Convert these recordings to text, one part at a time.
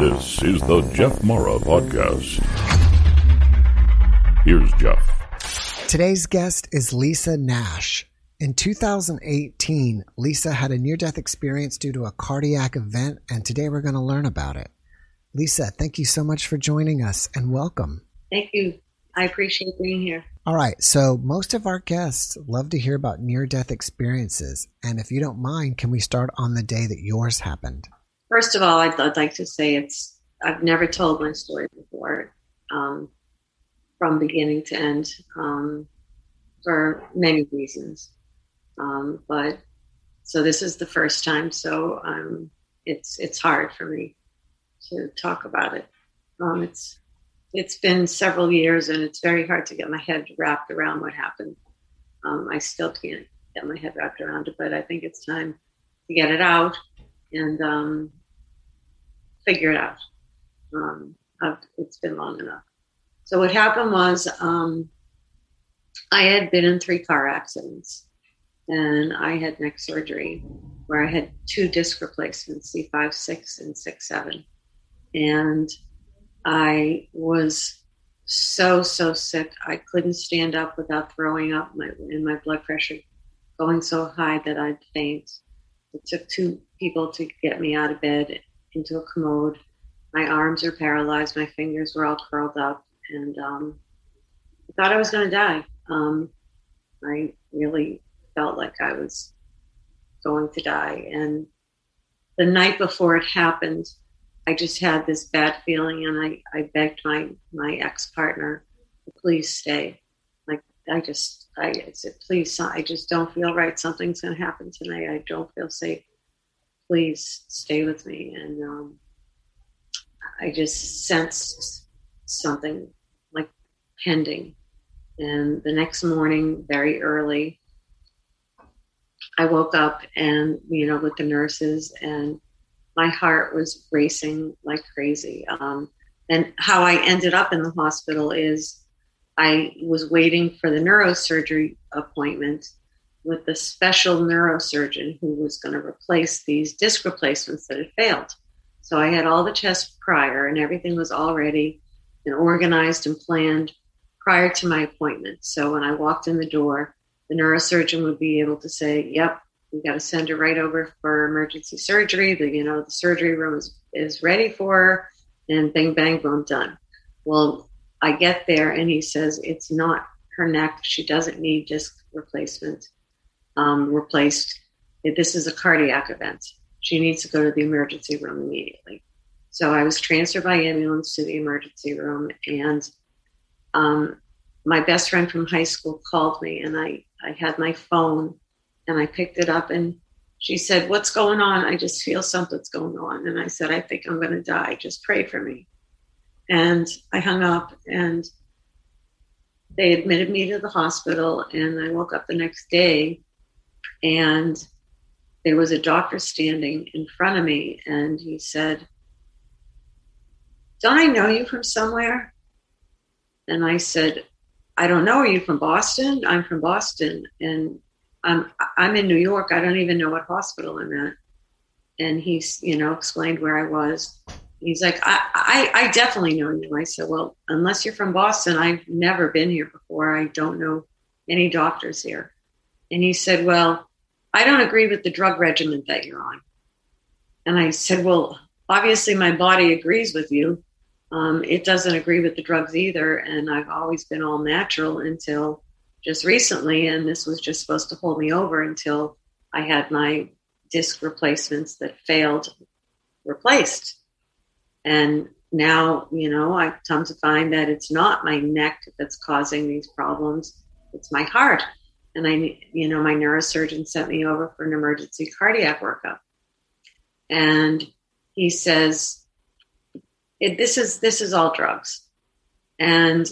this is the Jeff Mara Podcast. Here's Jeff. Today's guest is Lisa Nash. In 2018, Lisa had a near death experience due to a cardiac event, and today we're going to learn about it. Lisa, thank you so much for joining us and welcome. Thank you. I appreciate being here. All right, so most of our guests love to hear about near death experiences. And if you don't mind, can we start on the day that yours happened? First of all, I'd, I'd like to say it's, I've never told my story before. Um, from beginning to end um, for many reasons. Um, but so this is the first time, so um, it's it's hard for me to talk about it. Um, it's it's been several years, and it's very hard to get my head wrapped around what happened. Um, I still can't get my head wrapped around it, but I think it's time to get it out and um, figure it out. it's been long enough. So what happened was um, I had been in three car accidents and I had neck surgery where I had two disc replacements, C5, 6, and 6, 7. And I was so, so sick. I couldn't stand up without throwing up, my, and my blood pressure going so high that I'd faint. It took two people to get me out of bed into a commode. My arms are paralyzed, my fingers were all curled up and um, I thought I was going to die. Um, I really felt like I was going to die. And the night before it happened, I just had this bad feeling, and I, I begged my my ex partner, please stay. Like I just I said, please, I just don't feel right. Something's going to happen tonight. I don't feel safe. Please stay with me. And um, I just sensed something like pending. And the next morning, very early, I woke up and, you know, with the nurses, and my heart was racing like crazy. Um, and how I ended up in the hospital is I was waiting for the neurosurgery appointment with the special neurosurgeon who was going to replace these disc replacements that had failed. So I had all the tests prior and everything was already and organized and planned prior to my appointment. So when I walked in the door, the neurosurgeon would be able to say, "Yep, we got to send her right over for emergency surgery. The you know the surgery room is is ready for her." And bang bang boom done. Well, I get there and he says it's not her neck. She doesn't need disc replacement um, replaced. This is a cardiac event. She needs to go to the emergency room immediately. So I was transferred by ambulance to the emergency room and um, my best friend from high school called me and I, I had my phone and I picked it up and she said, What's going on? I just feel something's going on. And I said, I think I'm going to die. Just pray for me. And I hung up and they admitted me to the hospital. And I woke up the next day and there was a doctor standing in front of me and he said, Don't I know you from somewhere? And I said, I don't know. Are you from Boston? I'm from Boston. And I'm, I'm in New York. I don't even know what hospital I'm at. And he's, you know, explained where I was. He's like, I, I, I definitely know you. I said, well, unless you're from Boston, I've never been here before. I don't know any doctors here. And he said, well, I don't agree with the drug regimen that you're on. And I said, well, obviously my body agrees with you um, it doesn't agree with the drugs either. And I've always been all natural until just recently. And this was just supposed to hold me over until I had my disc replacements that failed replaced. And now, you know, I've come to find that it's not my neck that's causing these problems, it's my heart. And I, you know, my neurosurgeon sent me over for an emergency cardiac workup. And he says, this is this is all drugs, and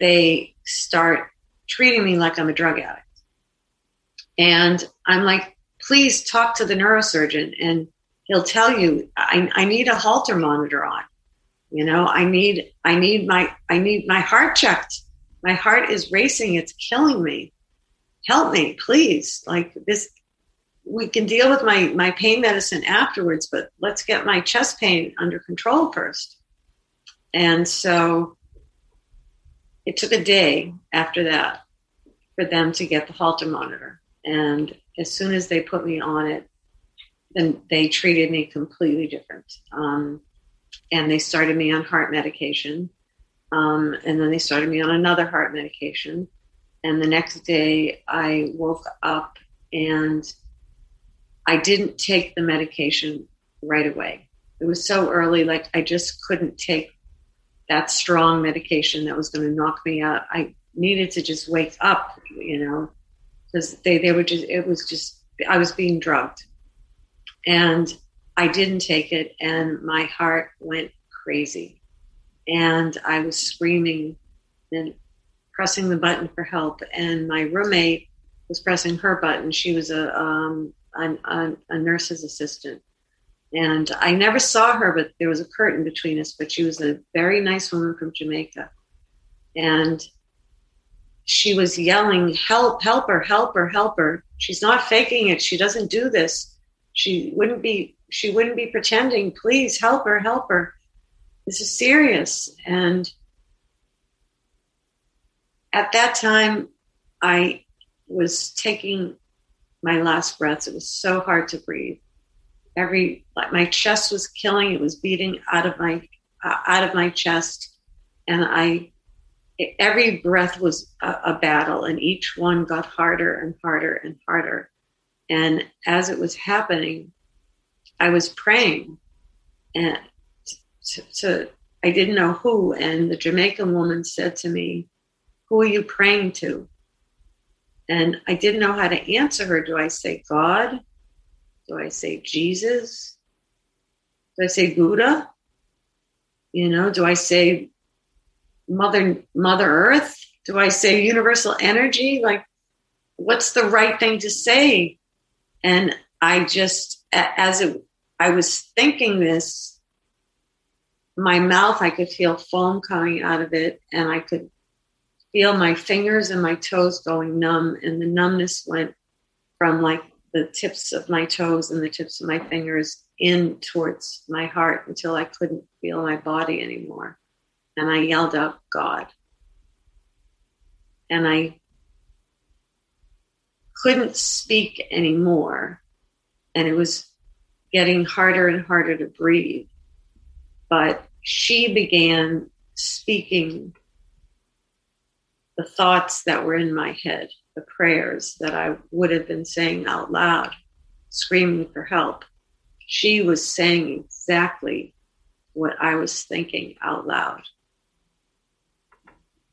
they start treating me like I'm a drug addict. And I'm like, please talk to the neurosurgeon and he'll tell you I, I need a Holter monitor on. You know, I need I need my I need my heart checked. My heart is racing, it's killing me. Help me, please. Like this we can deal with my my pain medicine afterwards, but let's get my chest pain under control first. And so it took a day after that for them to get the Holter monitor. And as soon as they put me on it, then they treated me completely different. Um, and they started me on heart medication. Um, and then they started me on another heart medication. And the next day I woke up and I didn't take the medication right away. It was so early, like I just couldn't take that strong medication that was going to knock me out. I needed to just wake up, you know, because they, they were just, it was just, I was being drugged. And I didn't take it, and my heart went crazy. And I was screaming and pressing the button for help. And my roommate was pressing her button. She was a, um, a, a nurse's assistant. And I never saw her, but there was a curtain between us. But she was a very nice woman from Jamaica. And she was yelling, Help, help her, help her, help her. She's not faking it. She doesn't do this. She wouldn't be she wouldn't be pretending. Please help her, help her. This is serious. And at that time I was taking my last breaths. It was so hard to breathe. Every like my chest was killing. It was beating out of my uh, out of my chest. And i every breath was a, a, battle and each one got harder and harder and harder. And as it was happening i was praying. And to, to i didn't know who and the jamaican woman said to me who are you praying to and i didn't know how to answer her do i say god do I say Jesus? Do I say Buddha? You know, do I say Mother Mother Earth? Do I say universal energy? Like, what's the right thing to say? And I just, as it, I was thinking this, my mouth, I could feel foam coming out of it, and I could feel my fingers and my toes going numb, and the numbness went from like the tips of my toes and the tips of my fingers in towards my heart until I couldn't feel my body anymore. And I yelled out, God. And I couldn't speak anymore. And it was getting harder and harder to breathe. But she began speaking the thoughts that were in my head the prayers that I would have been saying out loud, screaming for help. She was saying exactly what I was thinking out loud.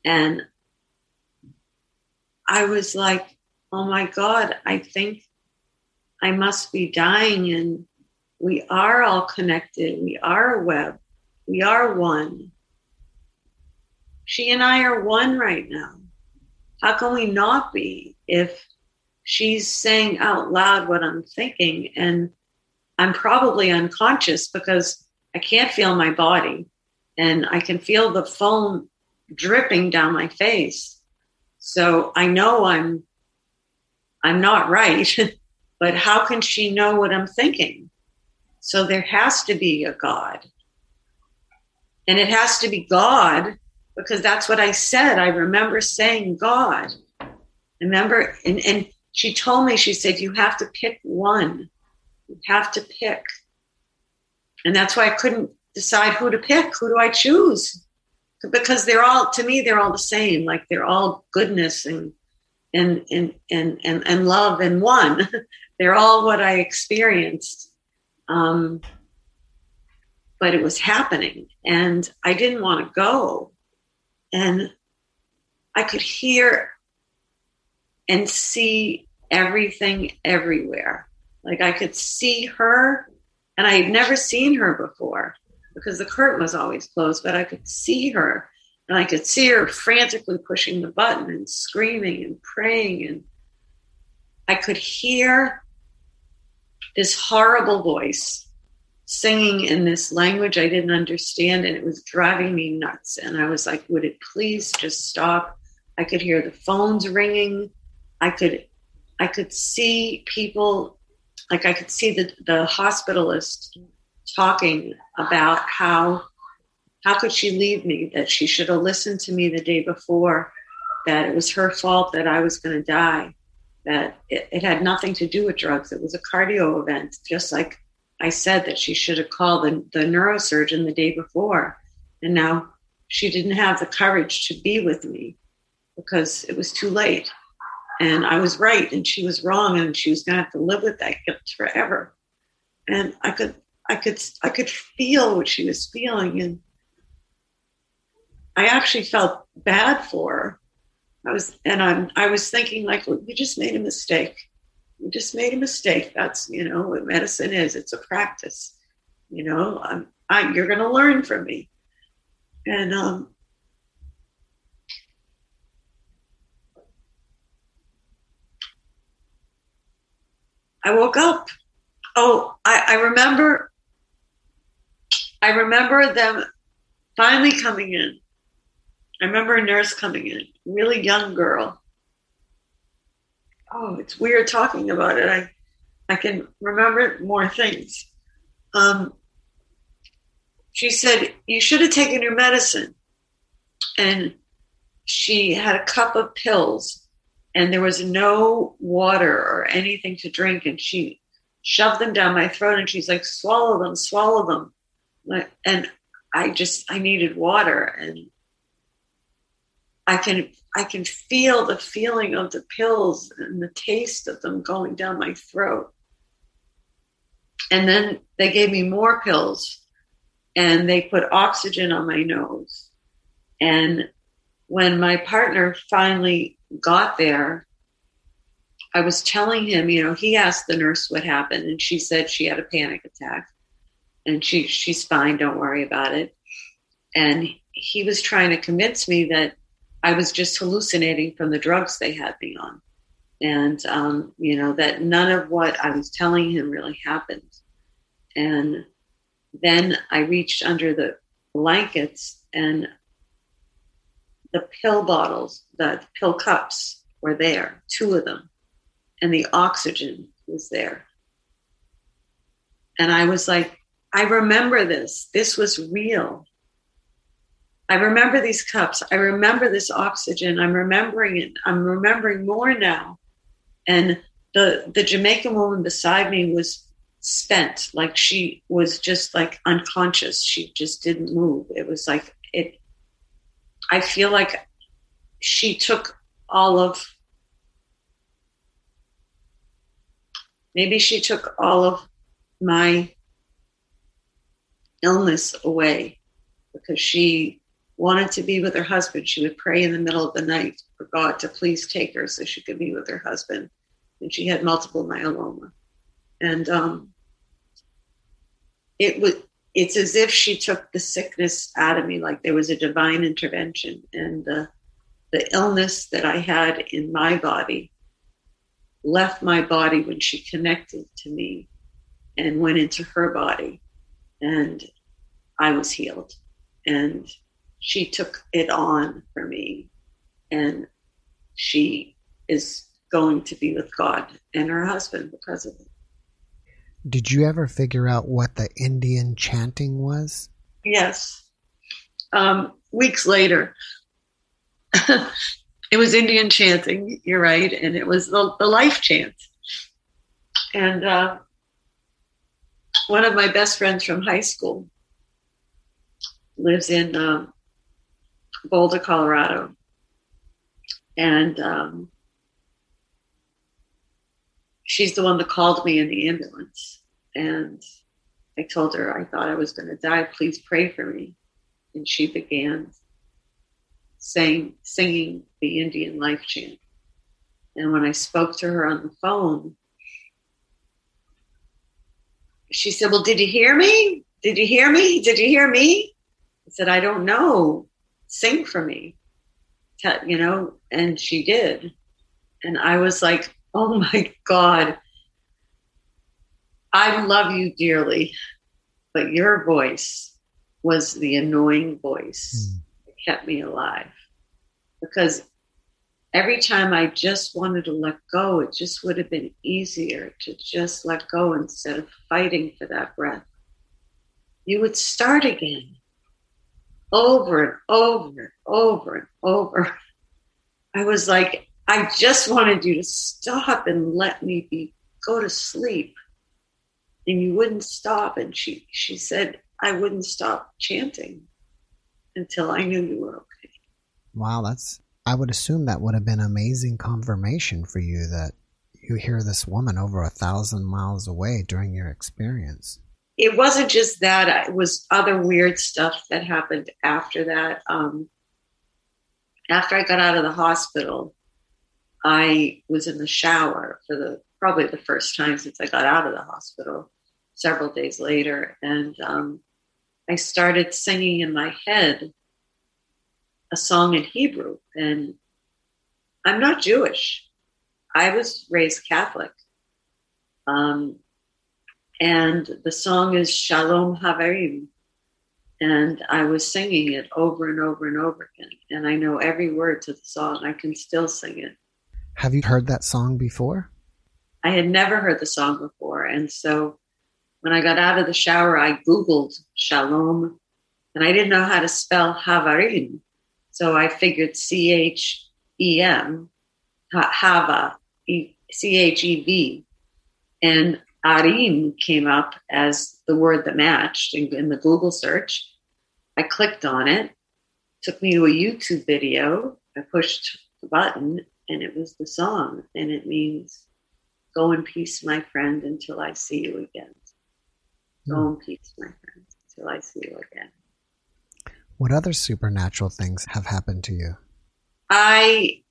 And I was like, oh my God, I think I must be dying. And we are all connected. We are a web. We are one. She and I are one right now. How can we not be if she's saying out loud what I'm thinking? And I'm probably unconscious because I can't feel my body and I can feel the foam dripping down my face. So I know I'm I'm not right, but how can she know what I'm thinking? So there has to be a God. And it has to be God because that's what I said. I remember saying God. Remember, and, and she told me, she said, you have to pick one. You have to pick. And that's why I couldn't decide who to pick. Who do I choose? Because they're all, to me, they're all the same. Like they're all goodness and, and, and, and, and, and love and one. they're all what I experienced. Um, but it was happening and I didn't want to go and I could hear and see everything everywhere. Like I could see her, and I had never seen her before. because the curtain was always closed, but I could see her and I could see her frantically pushing the button and screaming and praying. And I could hear this horrible voice singing in this language I didn't understand. And it was driving me nuts. And I was like, would it please just stop? I could hear the phones ringing. I could I could see people like I could see the, the hospitalist talking about how how could she leave me that she should have listened to me the day before that it was her fault that i was going to die that it, it, had nothing to do with drugs it was a cardio event just like i said that she should have called the, the neurosurgeon the day before and now she didn't have the courage to be with me because it was too late and i was right and she was wrong and she was going to have to live with that guilt forever and i could I could I could feel what she was feeling, and I actually felt bad for her. I was, and I'm, I was thinking like, well, we just made a mistake. We just made a mistake. That's you know what medicine is. It's a practice. You know, I'm, I, you're going to learn from me, and um, I woke up. Oh, I, I remember I remember them finally coming in. I remember a nurse coming in, really young girl. Oh, it's weird talking about it. I, I can remember more things. Um, she said, You should have taken your medicine. And she had a cup of pills, and there was no water or anything to drink. And she shoved them down my throat, and she's like, Swallow them, swallow them and I just I needed water and I can I can feel the feeling of the pills and the taste of them going down my throat. And then they gave me more pills and they put oxygen on my nose. And when my partner finally got there, I was telling him, you know, he asked the nurse what happened and she said she had a panic attack and she she's fine don't worry about it and he was trying to convince me that i was just hallucinating from the drugs they had me on and um, you know that none of what i was telling him really happened and then i reached under the blankets and the pill bottles the pill cups were there two of them and the oxygen was there and i was like I remember this. This was real. I remember these cups. I remember this oxygen. I'm remembering it. I'm remembering more now. And the the Jamaican woman beside me was spent, like she was just like unconscious. She just didn't move. It was like it. I feel like she took all of. Maybe she took all of my illness away because she wanted to be with her husband. She would pray in the middle of the night for God to please take her so she could be with her husband. And she had multiple myeloma. And um, it was it's as if she took the sickness out of me, like there was a divine intervention. And the the illness that I had in my body left my body when she connected to me and went into her body and I was healed. And she took it on for me, and she is going to be with God and her husband because of it. Did you ever figure out what the Indian chanting was? Yes. Um, weeks later, it was Indian chanting, you're right, and it was the, the life chant. And uh, one of my best friends from high school lives in um, Boulder, Colorado. And um, she's the one that called me in the ambulance. And I told her I thought I was going to die. Please pray for me. And she began saying, singing the Indian life chant. And when I spoke to her on the phone, she said, Well, did you hear me? Did you hear me? Did you hear me? I said, I don't know. Sing for me. You know, and she did. And I was like, oh my God. I love you dearly, but your voice was the annoying voice mm. that kept me alive. Because every time I just wanted to let go, it just would have been easier to just let go instead of fighting for that breath. You would start again over and over and over and over. I was like, I just wanted you to stop and let me be go to sleep. And you wouldn't stop. And she she said, I wouldn't stop chanting until I knew you were okay. Wow, that's I would assume that would have been amazing confirmation for you that you hear this woman over a thousand miles away during your experience. It wasn't just that; it was other weird stuff that happened after that. Um, after I got out of the hospital, I was in the shower for the probably the first time since I got out of the hospital. Several days later, and um, I started singing in my head a song in Hebrew. And I'm not Jewish. I was raised Catholic. Um, and the song is Shalom Haverim. And I was singing it over and over and over again. And I know every word to the song. I can still sing it. Have you heard that song before? I had never heard the song before. And so when I got out of the shower, I Googled Shalom. And I didn't know how to spell Havarim. So I figured C H E M, Hava, C H E V. And Arim came up as the word that matched in, in the Google search. I clicked on it, took me to a YouTube video. I pushed the button, and it was the song. And it means, Go in peace, my friend, until I see you again. Go in peace, my friend, until I see you again. What other supernatural things have happened to you? I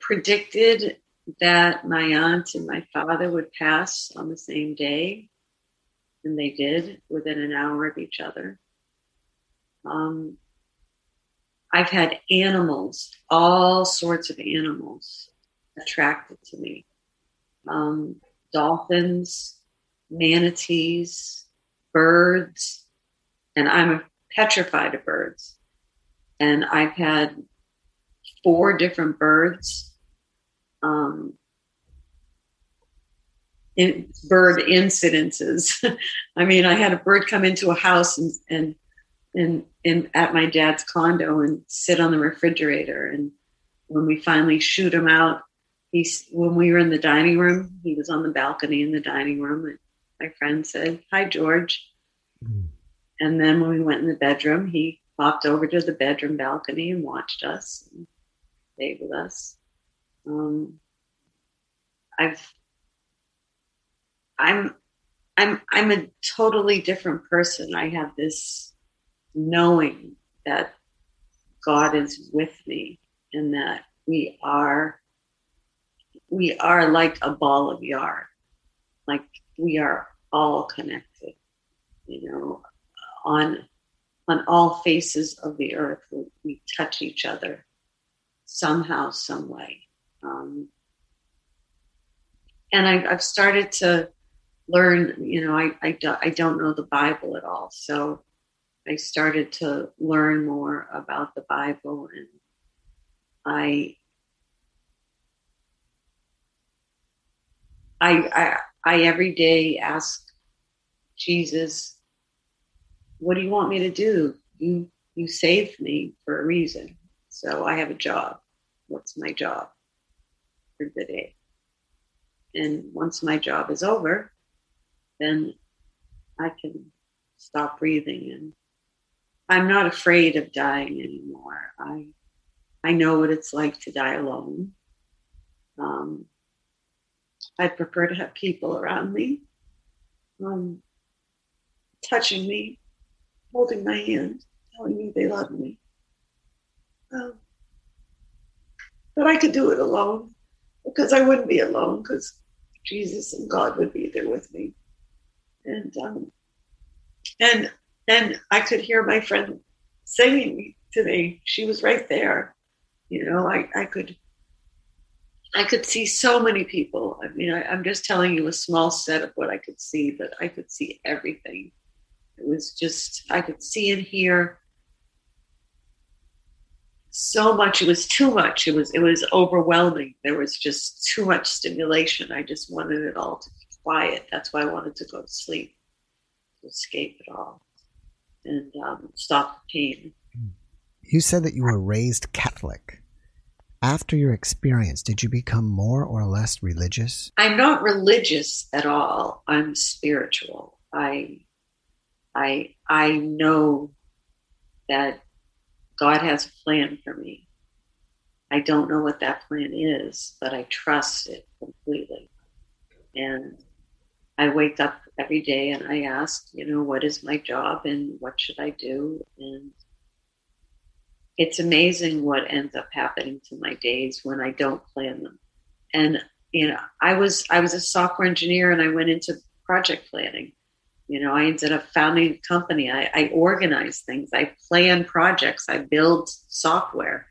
predicted that my aunt and my father would pass on the same day, and they did within an hour of each other. Um, I've had animals, all sorts of animals attracted to me um, dolphins, manatees, birds, and I'm petrified of birds. And I've had four different birds, um, in bird incidences. I mean, I had a bird come into a house and, and, and, and at my dad's condo and sit on the refrigerator. And when we finally shoot him out, he's, when we were in the dining room, he was on the balcony in the dining room. And my friend said, Hi, George. Mm. And then when we went in the bedroom, he popped over to the bedroom balcony and watched us and stayed with us. Um, I've I'm I'm I'm a totally different person. I have this knowing that God is with me and that we are we are like a ball of yarn. Like we are all connected. You know, on on all faces of the earth. We, we touch each other somehow, some way. Um, and I, have started to learn. You know, I, I, do, I don't know the Bible at all, so I started to learn more about the Bible, and I. I, I, I every day ask Jesus what do you want me to do? You you saved me for a reason. So I have a job. What's my job for the day? And once my job is over, then I can stop breathing and I'm not afraid of dying anymore. I I know what it's like to die alone. Um, I'd prefer to have people around me, um, touching me, holding my hand, telling me they love me. Um, but I could do it alone because I wouldn't be alone because Jesus and God would be there with me. And um, and and I could hear my friend singing to me. She was right there. You know, I, I could I could see so many people. I mean, I, I'm just telling you a small set of what I could see, but I could see everything. It was just I could see and hear so much. It was too much. It was it was overwhelming. There was just too much stimulation. I just wanted it all to be quiet. That's why I wanted to go to sleep, to escape it all, and um, stop the pain. You said that you were raised Catholic. After your experience, did you become more or less religious? I'm not religious at all. I'm spiritual. I I I know that God has a plan for me. I don't know what that plan is, but I trust it completely. And I wake up every day and I ask, you know, what is my job and what should I do? And it's amazing what ends up happening to my days when I don't plan them. And you know, I was I was a software engineer and I went into project planning. You know, I ended up founding a company. I, I organize things. I plan projects. I build software.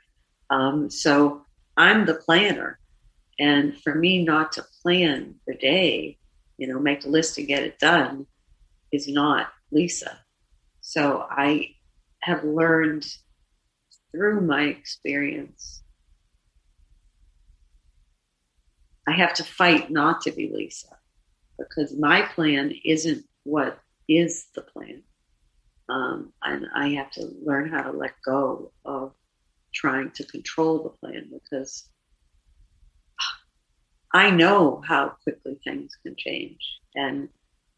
Um, so I'm the planner. And for me not to plan the day, you know, make a list and get it done is not Lisa. So I have learned through my experience. I have to fight not to be Lisa because my plan isn't what is the plan. Um, and I have to learn how to let go of trying to control the plan because I know how quickly things can change. And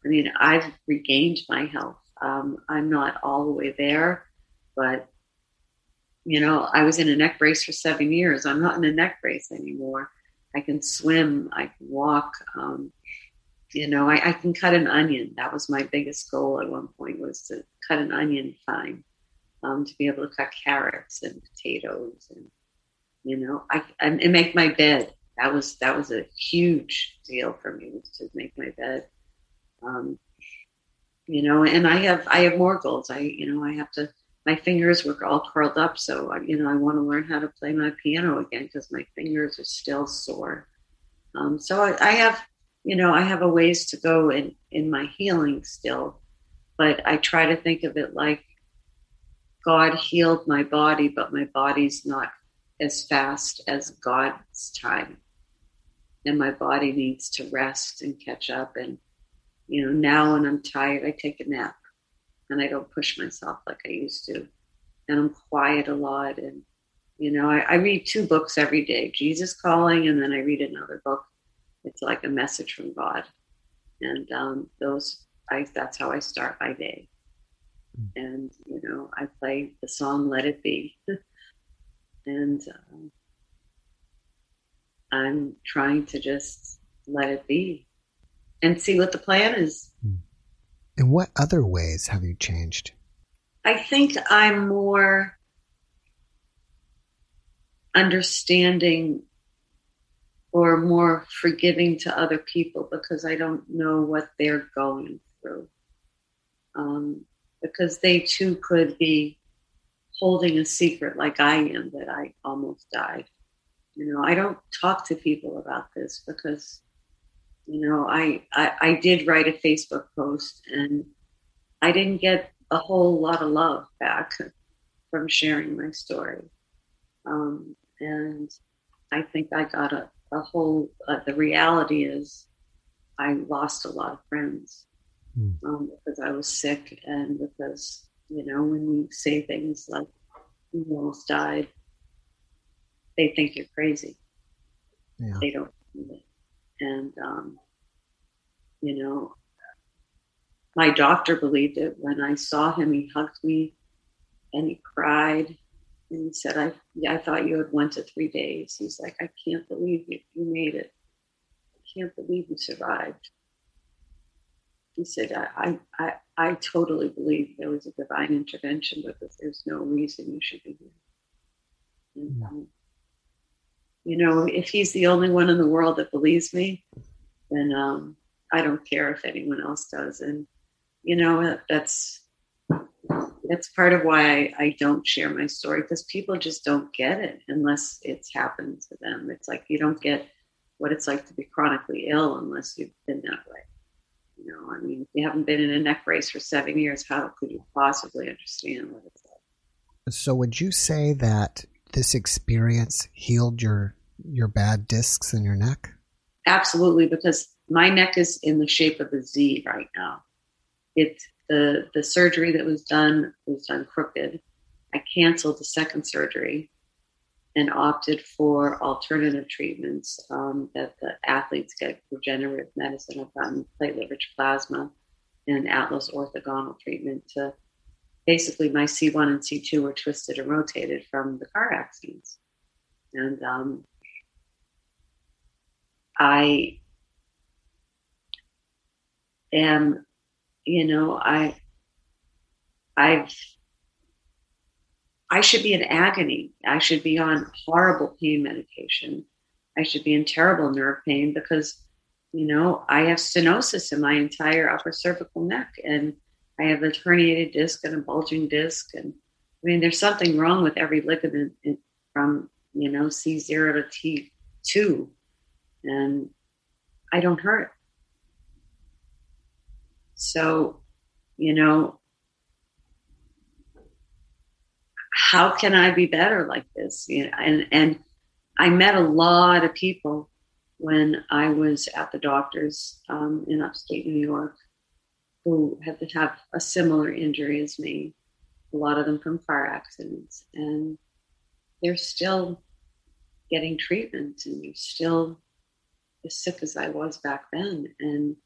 I mean, I've regained my health. Um, I'm not all the way there, but you know, I was in a neck brace for seven years. I'm not in a neck brace anymore. I can swim. I can walk. Um, you know, I, I, can cut an onion. That was my biggest goal at one point was to cut an onion fine, um, to be able to cut carrots and potatoes, and you know, I and, and make my bed. That was that was a huge deal for me was to make my bed. Um, you know, and I have I have more goals. I you know I have to my fingers were all curled up. So, you know, I want to learn how to play my piano again because my fingers are still sore. Um, so I, I, have, you know, I have a ways to go in, in my healing still, but I try to think of it like God healed my body, but my body's not as fast as God's time. And my body needs to rest and catch up. And, you know, now when I'm tired, I take a nap and I don't push myself like I used to. And I'm quiet a lot. And, you know, I, I read two books every day Jesus Calling, and then I read another book. It's like a message from God. And um, those, I, that's how I start my day. And, you know, I play the song Let It Be. and um, I'm trying to just let it be and see what the plan is. Mm. In what other ways have you changed? I think I'm more understanding or more forgiving to other people because I don't know what they're going through. Um, because they too could be holding a secret like I am that I almost died. You know, I don't talk to people about this because you know, I, I, I did write a Facebook post and I didn't get a whole lot of love back from sharing my story. Um, and I think I got a, a whole, uh, the reality is I lost a lot of friends mm. um, because I was sick and because, you know, when you say things like you almost died, they think you're crazy. Yeah. They don't and, um, you know, my doctor believed it. When I saw him, he hugged me and he cried. And he said, I, yeah, I thought you had one to three days. He's like, I can't believe you, you made it. I can't believe you survived. He said, I, I, I, I totally believe there was a divine intervention because there's no reason you should be here. And, um, you know, if he's the only one in the world that believes me, then um, I don't care if anyone else does. And, you know, that's that's part of why I, I don't share my story because people just don't get it unless it's happened to them. It's like you don't get what it's like to be chronically ill unless you've been that way. You know, I mean, if you haven't been in a neck brace for seven years, how could you possibly understand what it's like? So, would you say that this experience healed your your bad discs in your neck? Absolutely, because my neck is in the shape of a Z right now. It the the surgery that was done was done crooked. I canceled the second surgery and opted for alternative treatments um, that the athletes get regenerative medicine. I've gotten platelet rich plasma and Atlas orthogonal treatment to basically my C1 and C2 were twisted and rotated from the car accidents. And um, I am, you know, I, I've I should be in agony. I should be on horrible pain medication. I should be in terrible nerve pain because, you know, I have stenosis in my entire upper cervical neck and I have a herniated disc and a bulging disc. And I mean, there's something wrong with every ligament from, you know, C0 to T2. And I don't hurt. So, you know, how can I be better like this? You know, and and I met a lot of people when I was at the doctor's um, in upstate New York who had to have a similar injury as me. A lot of them from car accidents, and they're still getting treatment, and they're still as sick as I was back then. And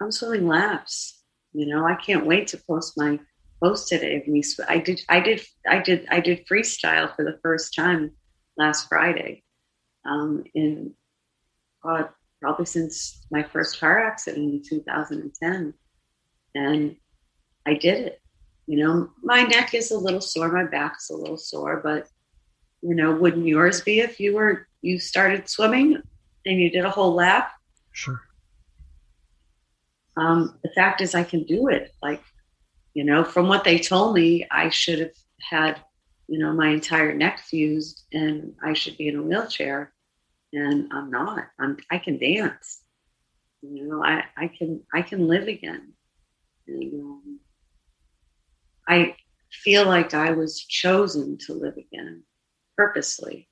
I'm swimming laps. You know, I can't wait to post my post today of me. I did, I did, I did, I did freestyle for the first time last Friday. Um, in God, probably since my first car accident in 2010, and I did it. You know, my neck is a little sore, my back's a little sore, but you know, wouldn't yours be if you were you started swimming and you did a whole lap? Sure. Um, the fact is, I can do it. Like you know, from what they told me, I should have had, you know, my entire neck fused and I should be in a wheelchair. And I'm not. I'm I can dance. You know, I, I can I can live again. And, um, I feel like I was chosen to live again purposely,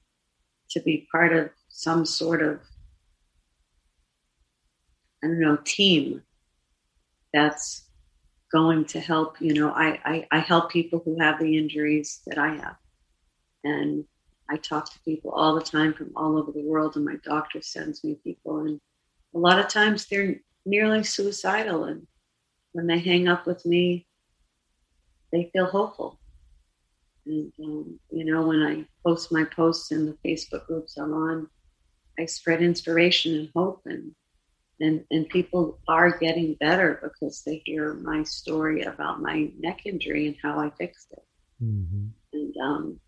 to be part of some sort of I don't know, team that's going to help. You know, I, I, I help people who have the injuries that I have. And I talk to people all the time from all over the world, and my doctor sends me people. And a lot of times they're nearly suicidal. And when they hang up with me, they feel hopeful. And, um, you know, when I post my posts in the Facebook groups I'm on, I spread inspiration and hope. And and and people are getting better because they hear my story about my neck injury and how I fixed it. Mm-hmm. And um,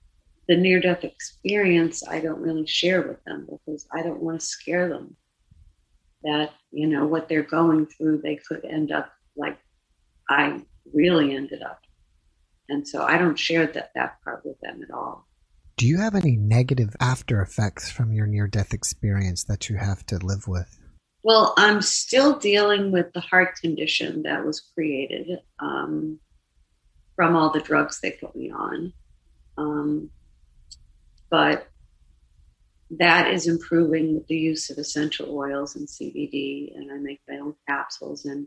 the near death experience, I don't really share with them because I don't want to scare them. That you know what they're going through, they could end up like I really ended up, and so I don't share that that part with them at all. Do you have any negative after effects from your near death experience that you have to live with? Well, I'm still dealing with the heart condition that was created um, from all the drugs they put me on. Um, but that is improving with the use of essential oils and CBD, and I make my own capsules, and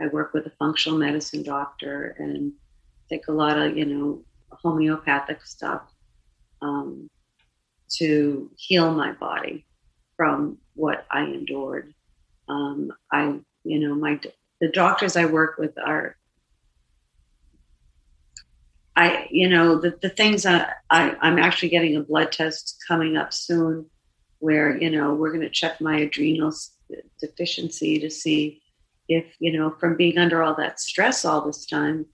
I work with a functional medicine doctor and take a lot of, you know, homeopathic stuff um, to heal my body from what I endured. Um, I, you know, my the doctors I work with are, I, you know, the the things I, I I'm actually getting a blood test coming up soon, where you know we're going to check my adrenal deficiency to see if you know from being under all that stress all this time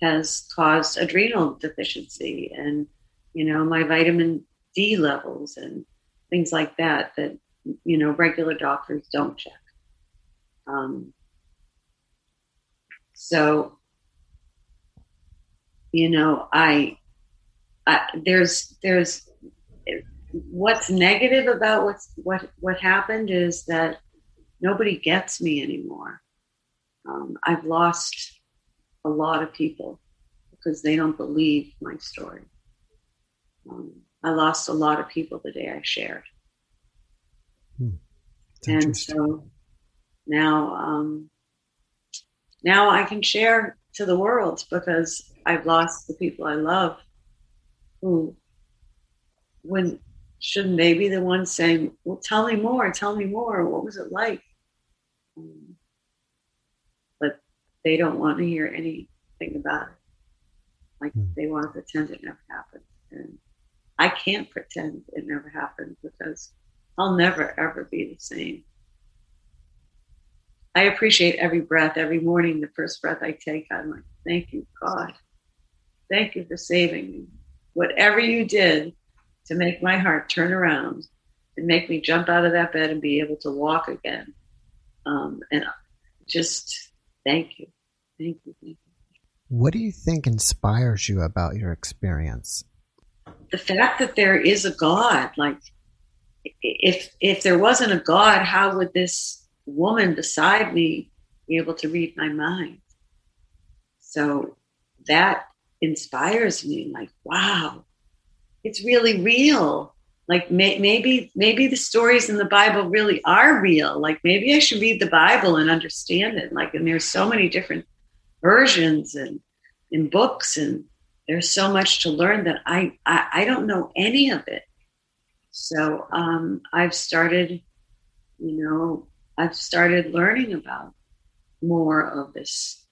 has caused adrenal deficiency and you know my vitamin D levels and things like that that you know regular doctors don't check. Um, So, you know, I, I there's there's what's negative about what's what what happened is that nobody gets me anymore. Um, I've lost a lot of people because they don't believe my story. Um, I lost a lot of people the day I shared. Hmm. And so now, um, now I can share to the world because I've lost the people I love who when shouldn't they be the ones saying, well, tell me more, tell me more. What was it like? Um, but they don't want to hear anything about it. Like hmm. they want to pretend it never happened. And I can't pretend it never happened because I'll never, ever be the same. I appreciate every breath, every morning, the first breath I take, I'm like, thank you, God. Thank you for saving me. Whatever you did to make my heart turn around and make me jump out of that bed and be able to walk again. Um, and just thank you. Thank you. Thank you. What do you think inspires you about your experience? The fact that there is a God. Like, if if there wasn't a God, how would this woman beside me be able to read my mind? So that inspires me. Like, wow, it's really real. Like may, maybe maybe the stories in the Bible really are real. Like maybe I should read the Bible and understand it. Like, and there's so many different versions and in books and there's so much to learn that I, I, I don't know any of it. So um, I've started, you know, I've started learning about more of this,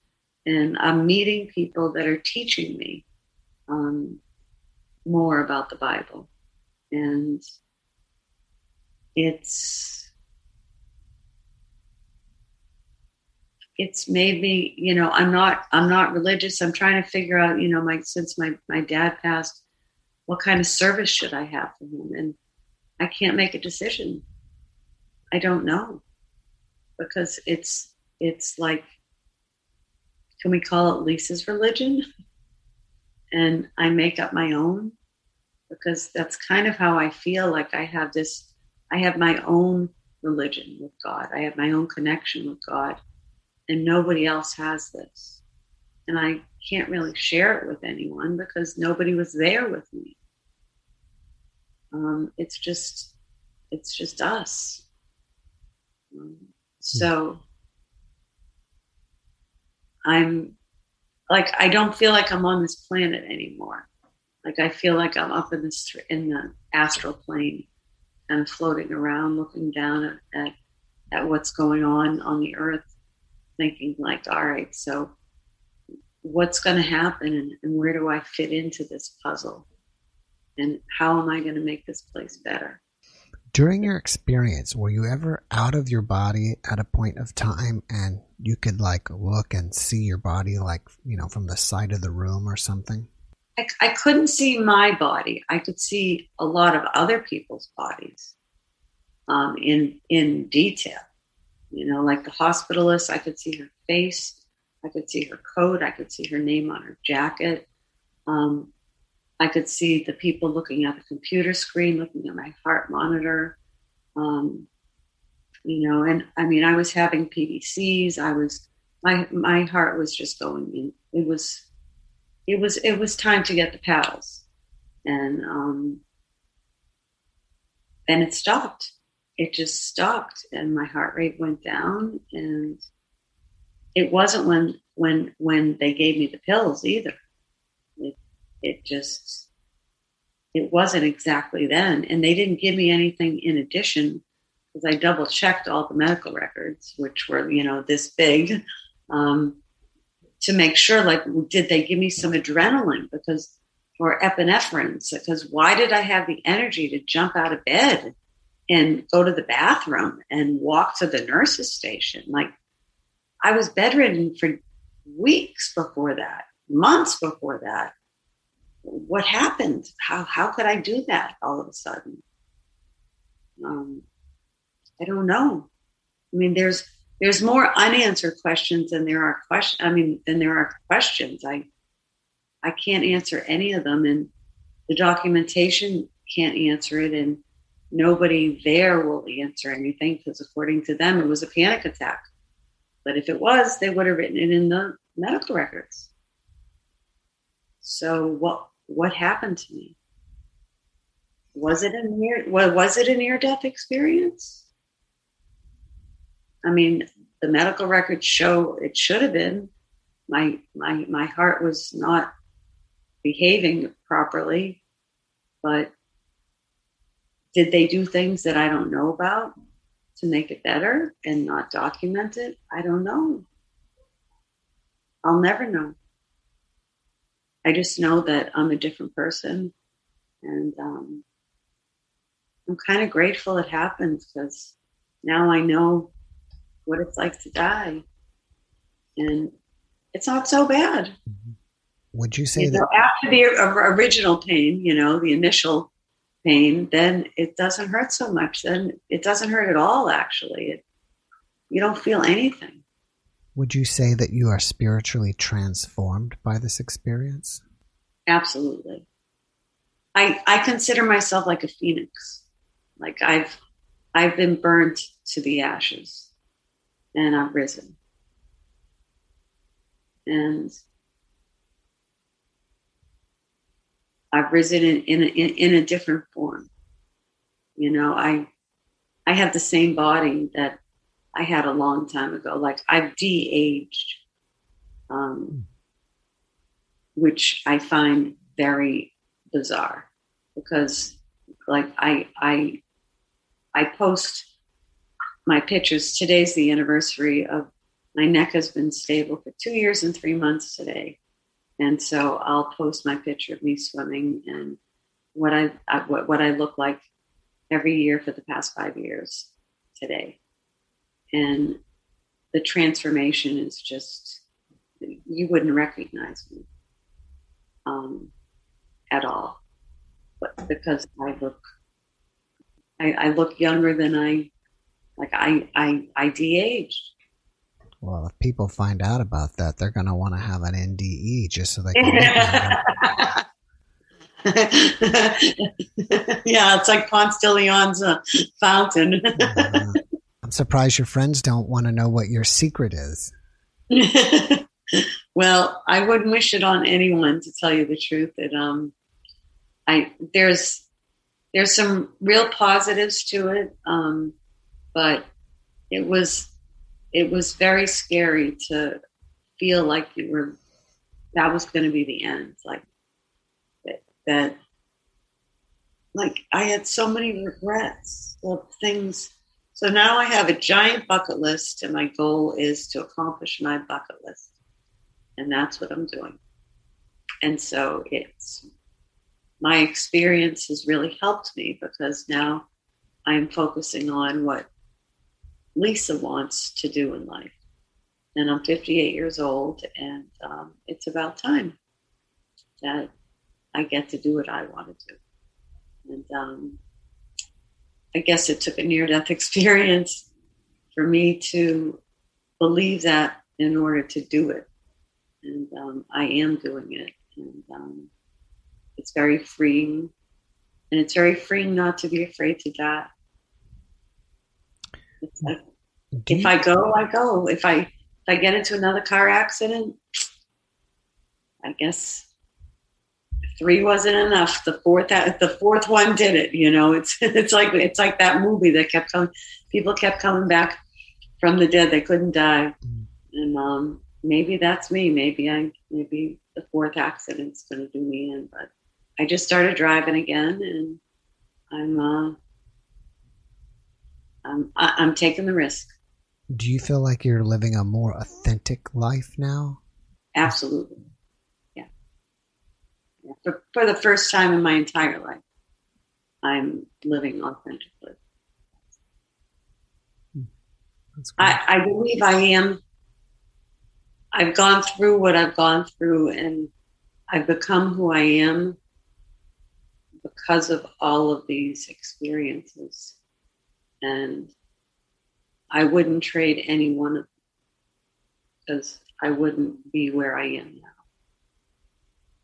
and I'm meeting people that are teaching me um, more about the Bible, and it's it's made me you know i'm not i'm not religious. I'm trying to figure out you know my since my my dad passed what kind of service should i have for him? And i can't make a decision. I don't know because it's it's like can we call it lisa's religion and i make up my own because that's kind of how i feel like i have this i have my own religion with god i have my own connection with god and nobody else has this. And I can't really share it with anyone because nobody was there with me. Um, it's just, it's just us. Um, Hmm. so I'm like, I don't feel like I'm on this planet anymore. Like I feel like I'm up in this in the astral plane, and floating around, looking down at, at, at what's going on on the earth thinking like, all right, so what's going to happen and, and where do I fit into this puzzle? And how am I going to make this place better? During your experience, were you ever out of your body at a point of time and you could like look and see your body like, you know, from the side of the room or something? I, I couldn't see my body. I could see a lot of other people's bodies um, in in detail. You know, like the hospitalist, I could see her face, I could see her coat, I could see her name on her jacket. Um, I could see the people looking at the computer screen, looking at my heart monitor. Um, you know, and I mean, I was having PVCs. I was my my heart was just going in. It was it was it was time to get the paddles, and um, it stopped it just stopped and my heart rate went down and it wasn't when when when they gave me the pills either it just it wasn't exactly then and they didn't give me anything in addition because i double checked all the medical records which were you know this big um, to make sure like did they give me some adrenaline because or epinephrine because why did i have the energy to jump out of bed and go to the bathroom and walk to the nurse's station. Like I was bedridden for weeks before that, months before that. What happened? How how could I do that all of a sudden? Um, I don't know. I mean, there's there's more unanswered questions than there are questions. I mean, than there are questions. I I can't answer any of them, and the documentation can't answer it, and nobody there will answer anything because, according to them, it was a panic attack. But if it was, they would have written it in the medical records. So what what happened to me? Was it a near was it a near death experience? I mean, the medical records show it should have been. My my my heart was not behaving properly, but did they do things that I don't know about to make it better and not document it? I don't know. I'll never know. I just know that I'm a different person. And um, I'm kind of grateful it happened because now I know what it's like to die. And it's not so bad. Mm-hmm. Would you say you that know, after the original pain, you know, the initial pain, then it doesn't hurt so much. Then it doesn't hurt at all, actually. It, you don't feel anything. Would you say that you are spiritually transformed by this experience? Absolutely. I I consider myself like a phoenix. Like I've I've been burnt to the ashes and I've risen. And I've risen in, in, a, in a different form. You know, I I have the same body that I had a long time ago. Like I've de-aged, um, which I find very bizarre because, like, I I I post my pictures. Today's the anniversary of my neck has been stable for two years and three months today, and so I'll post my picture of me swimming and what I, what what I look like every year for the past five years today and the transformation is just you wouldn't recognize me um, at all. But because i look I, I, look younger than i like i i i de-aged. Well if people find out about that they're going to want to have an nde just so they can yeah it's like ponce de leon's uh, fountain. Uh, I'm surprised your friends don't want to know what your secret is. well, I wouldn't wish it on anyone to tell you the truth. That um, I there's there's some real positives to it, um, but it was it was very scary to feel like you were that was going to be the end, like that, that like I had so many regrets of things so now I have a giant bucket list, and my goal is to accomplish my bucket list. And that's what I'm doing. And so it's my experience has really helped me because now I'm focusing on what Lisa wants to do in life. And I'm 58 years old, and um, it's about time that I get to do what I want to do. And um, I guess it took a near death experience for me to believe that in order to do it. And um, I am doing it. And um, it's very freeing. And it's very freeing not to be afraid to die. Like, if I go, I go. If I if I get into another car accident, I guess three wasn't enough. The fourth, the fourth one did it. You know, it's it's like it's like that movie that kept coming. People kept coming back from the dead. They couldn't die, mm. and um, maybe that's me. Maybe I maybe the fourth accident's going to do me in. But I just started driving again, and I'm uh, I'm I'm taking the risk. Do you feel like you're living a more authentic life now? Absolutely for, for the first time in my entire life, I'm living authentically. I, I believe I am. I've gone through what I've gone through, and I've become who I am because of all of these experiences. And I wouldn't trade any one of them because I wouldn't be where I am now.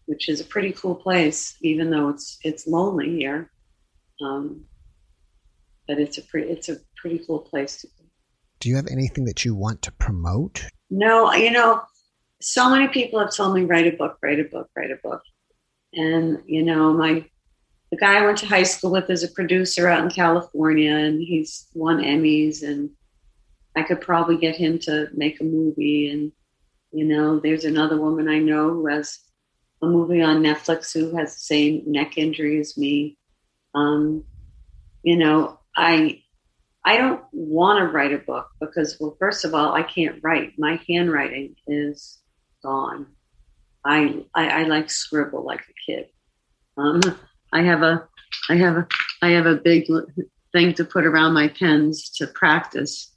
Which is a pretty cool place, even though it's it's lonely here. Um, but it's a pretty it's a pretty cool place to be. Do you have anything that you want to promote? No, you know, so many people have told me write a book, write a book, write a book. And, you know, my the guy I went to high school with is a producer out in California and he's won Emmys and I could probably get him to make a movie and you know, there's another woman I know who has a movie on Netflix who has the same neck injury as me. Um, you know, I I don't want to write a book because, well, first of all, I can't write. My handwriting is gone. I I, I like scribble like a kid. Um, I have a I have a I have a big thing to put around my pens to practice,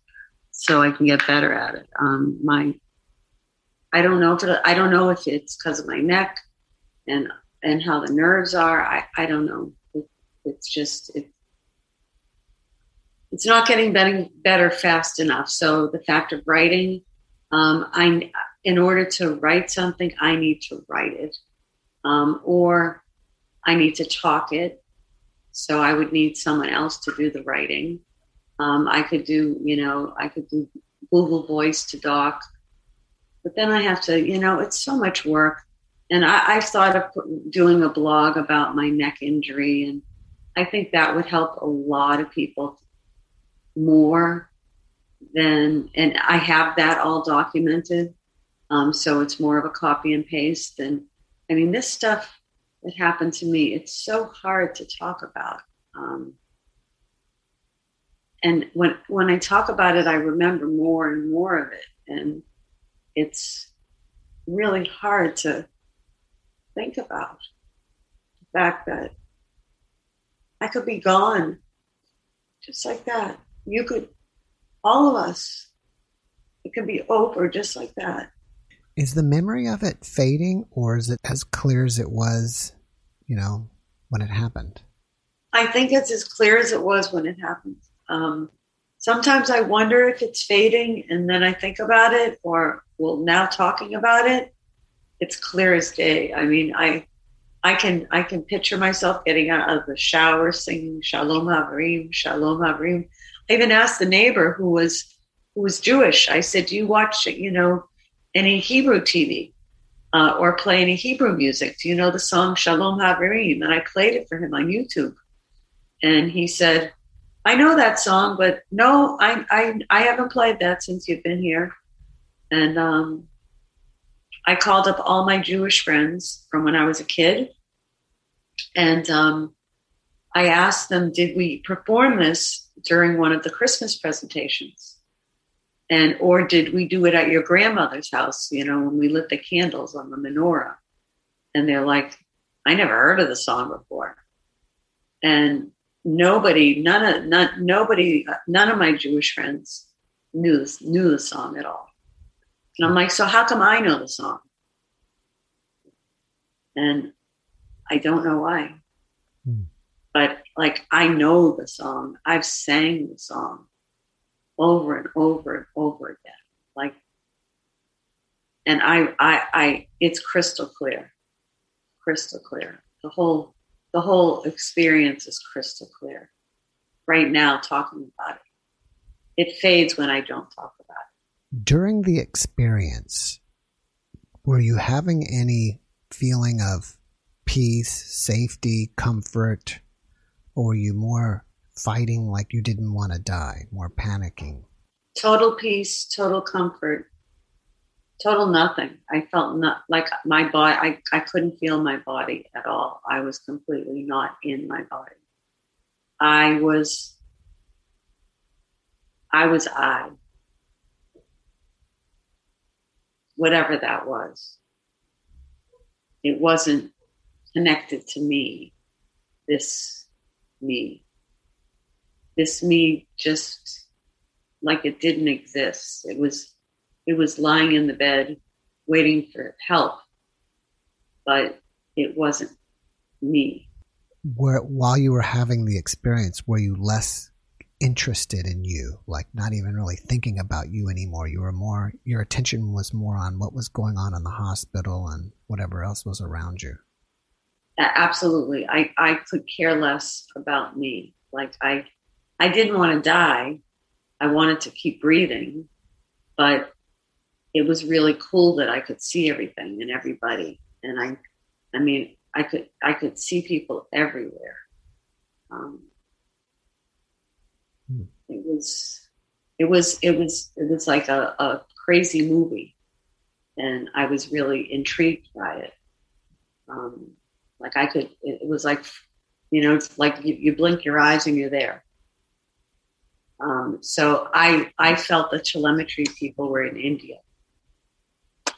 so I can get better at it. Um, my I don't know if it, I don't know if it's because of my neck and and how the nerves are. I I don't know. It, it's just it, it's not getting better better fast enough. So the fact of writing, um, I in order to write something, I need to write it, um, or I need to talk it. So I would need someone else to do the writing. Um, I could do, you know, I could do Google Voice to doc, but then I have to, you know, it's so much work. And I, I've thought of doing a blog about my neck injury, and I think that would help a lot of people more than, and I have that all documented. Um, so it's more of a copy and paste. And I mean, this stuff that happened to me, it's so hard to talk about. Um, and when when I talk about it, I remember more and more of it, and it's really hard to think about the fact that I could be gone just like that. You could, all of us, it could be over just like that. Is the memory of it fading or is it as clear as it was, you know, when it happened? I think it's as clear as it was when it happened. Um, sometimes I wonder if it's fading and then I think about it or well now talking about it, it's clear as day. I mean, I I can I can picture myself getting out of the shower singing Shalom Havrim, Shalom Havrim. I even asked the neighbor who was who was Jewish. I said, "Do you watch you know any Hebrew TV uh, or play any Hebrew music? Do you know the song Shalom Havrim?" And I played it for him on YouTube, and he said, "I know that song, but no, I I I haven't played that since you've been here." And um, I called up all my Jewish friends from when I was a kid, and um, I asked them, "Did we perform this during one of the Christmas presentations?" And or did we do it at your grandmother's house? You know, when we lit the candles on the menorah, and they're like, "I never heard of the song before," and nobody, none of none, nobody, none of my Jewish friends knew knew the song at all. And I'm like, so how come I know the song? And I don't know why. Hmm. But like I know the song. I've sang the song over and over and over again. Like and I I I it's crystal clear. Crystal clear. The whole the whole experience is crystal clear. Right now talking about it. It fades when I don't talk. During the experience, were you having any feeling of peace, safety, comfort, or were you more fighting like you didn't want to die, more panicking? Total peace, total comfort, total nothing. I felt not like my body, I, I couldn't feel my body at all. I was completely not in my body. I was, I was I. Whatever that was it wasn't connected to me, this me. This me just like it didn't exist. It was it was lying in the bed waiting for help, but it wasn't me. Where while you were having the experience, were you less interested in you, like not even really thinking about you anymore. You were more, your attention was more on what was going on in the hospital and whatever else was around you. Absolutely. I, I could care less about me. Like I, I didn't want to die. I wanted to keep breathing, but it was really cool that I could see everything and everybody. And I, I mean, I could, I could see people everywhere. Um, It was, it was, it was, it was like a, a crazy movie, and I was really intrigued by it. Um, like I could, it, it was like, you know, it's like you, you blink your eyes and you're there. Um, so I I felt the telemetry people were in India.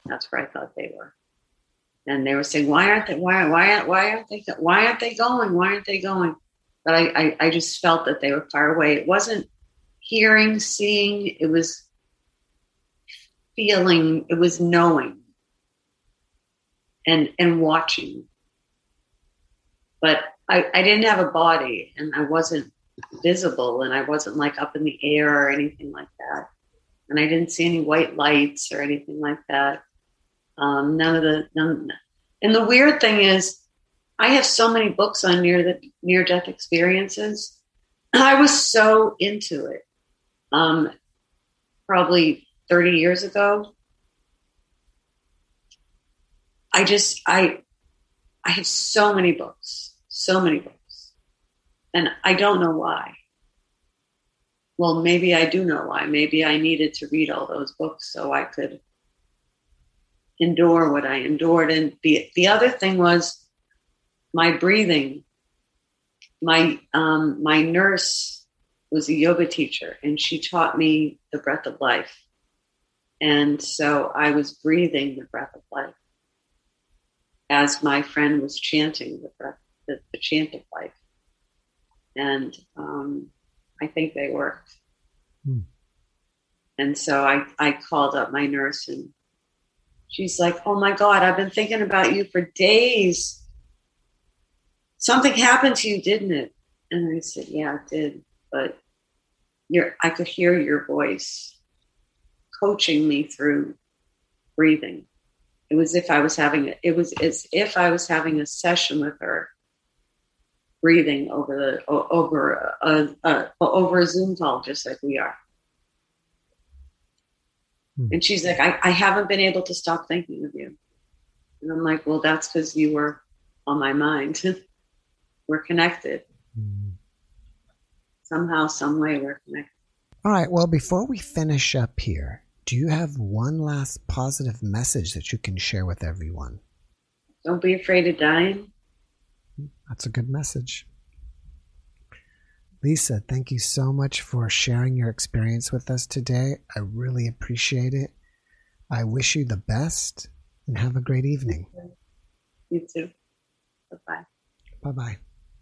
That's where I thought they were, and they were saying, "Why aren't they? Why why why aren't they? Why aren't they going? Why aren't they going?" But I, I, I just felt that they were far away. It wasn't hearing, seeing. It was feeling. It was knowing, and and watching. But I, I didn't have a body, and I wasn't visible and I wasn't like up in the air or anything like that. And I didn't see any white lights or anything like that. Um, none of the none. And the weird thing is, I have so many books on near the near death experiences. I was so into it. Um, probably 30 years ago. I just I I have so many books, so many books. And I don't know why. Well, maybe I do know why. Maybe I needed to read all those books so I could endure what I endured. And the the other thing was my breathing. My um, my nurse was a yoga teacher, and she taught me the breath of life. And so I was breathing the breath of life as my friend was chanting the breath, the, the chant of life and um, I think they worked. Hmm. And so I, I called up my nurse and she's like, Oh my God, I've been thinking about you for days. Something happened to you, didn't it? And I said, Yeah, it did. But your, I could hear your voice coaching me through breathing. It was if I was having it was as if I was having a session with her breathing over the over a, a, over a Zoom call, just like we are. Hmm. And she's like, I, I haven't been able to stop thinking of you. And I'm like, well, that's because you were on my mind. we're connected. Hmm. Somehow, some way, we're connected. All right. Well, before we finish up here, do you have one last positive message that you can share with everyone? Don't be afraid of dying. That's a good message. Lisa, thank you so much for sharing your experience with us today. I really appreciate it. I wish you the best and have a great evening. You too. Bye bye. Bye bye.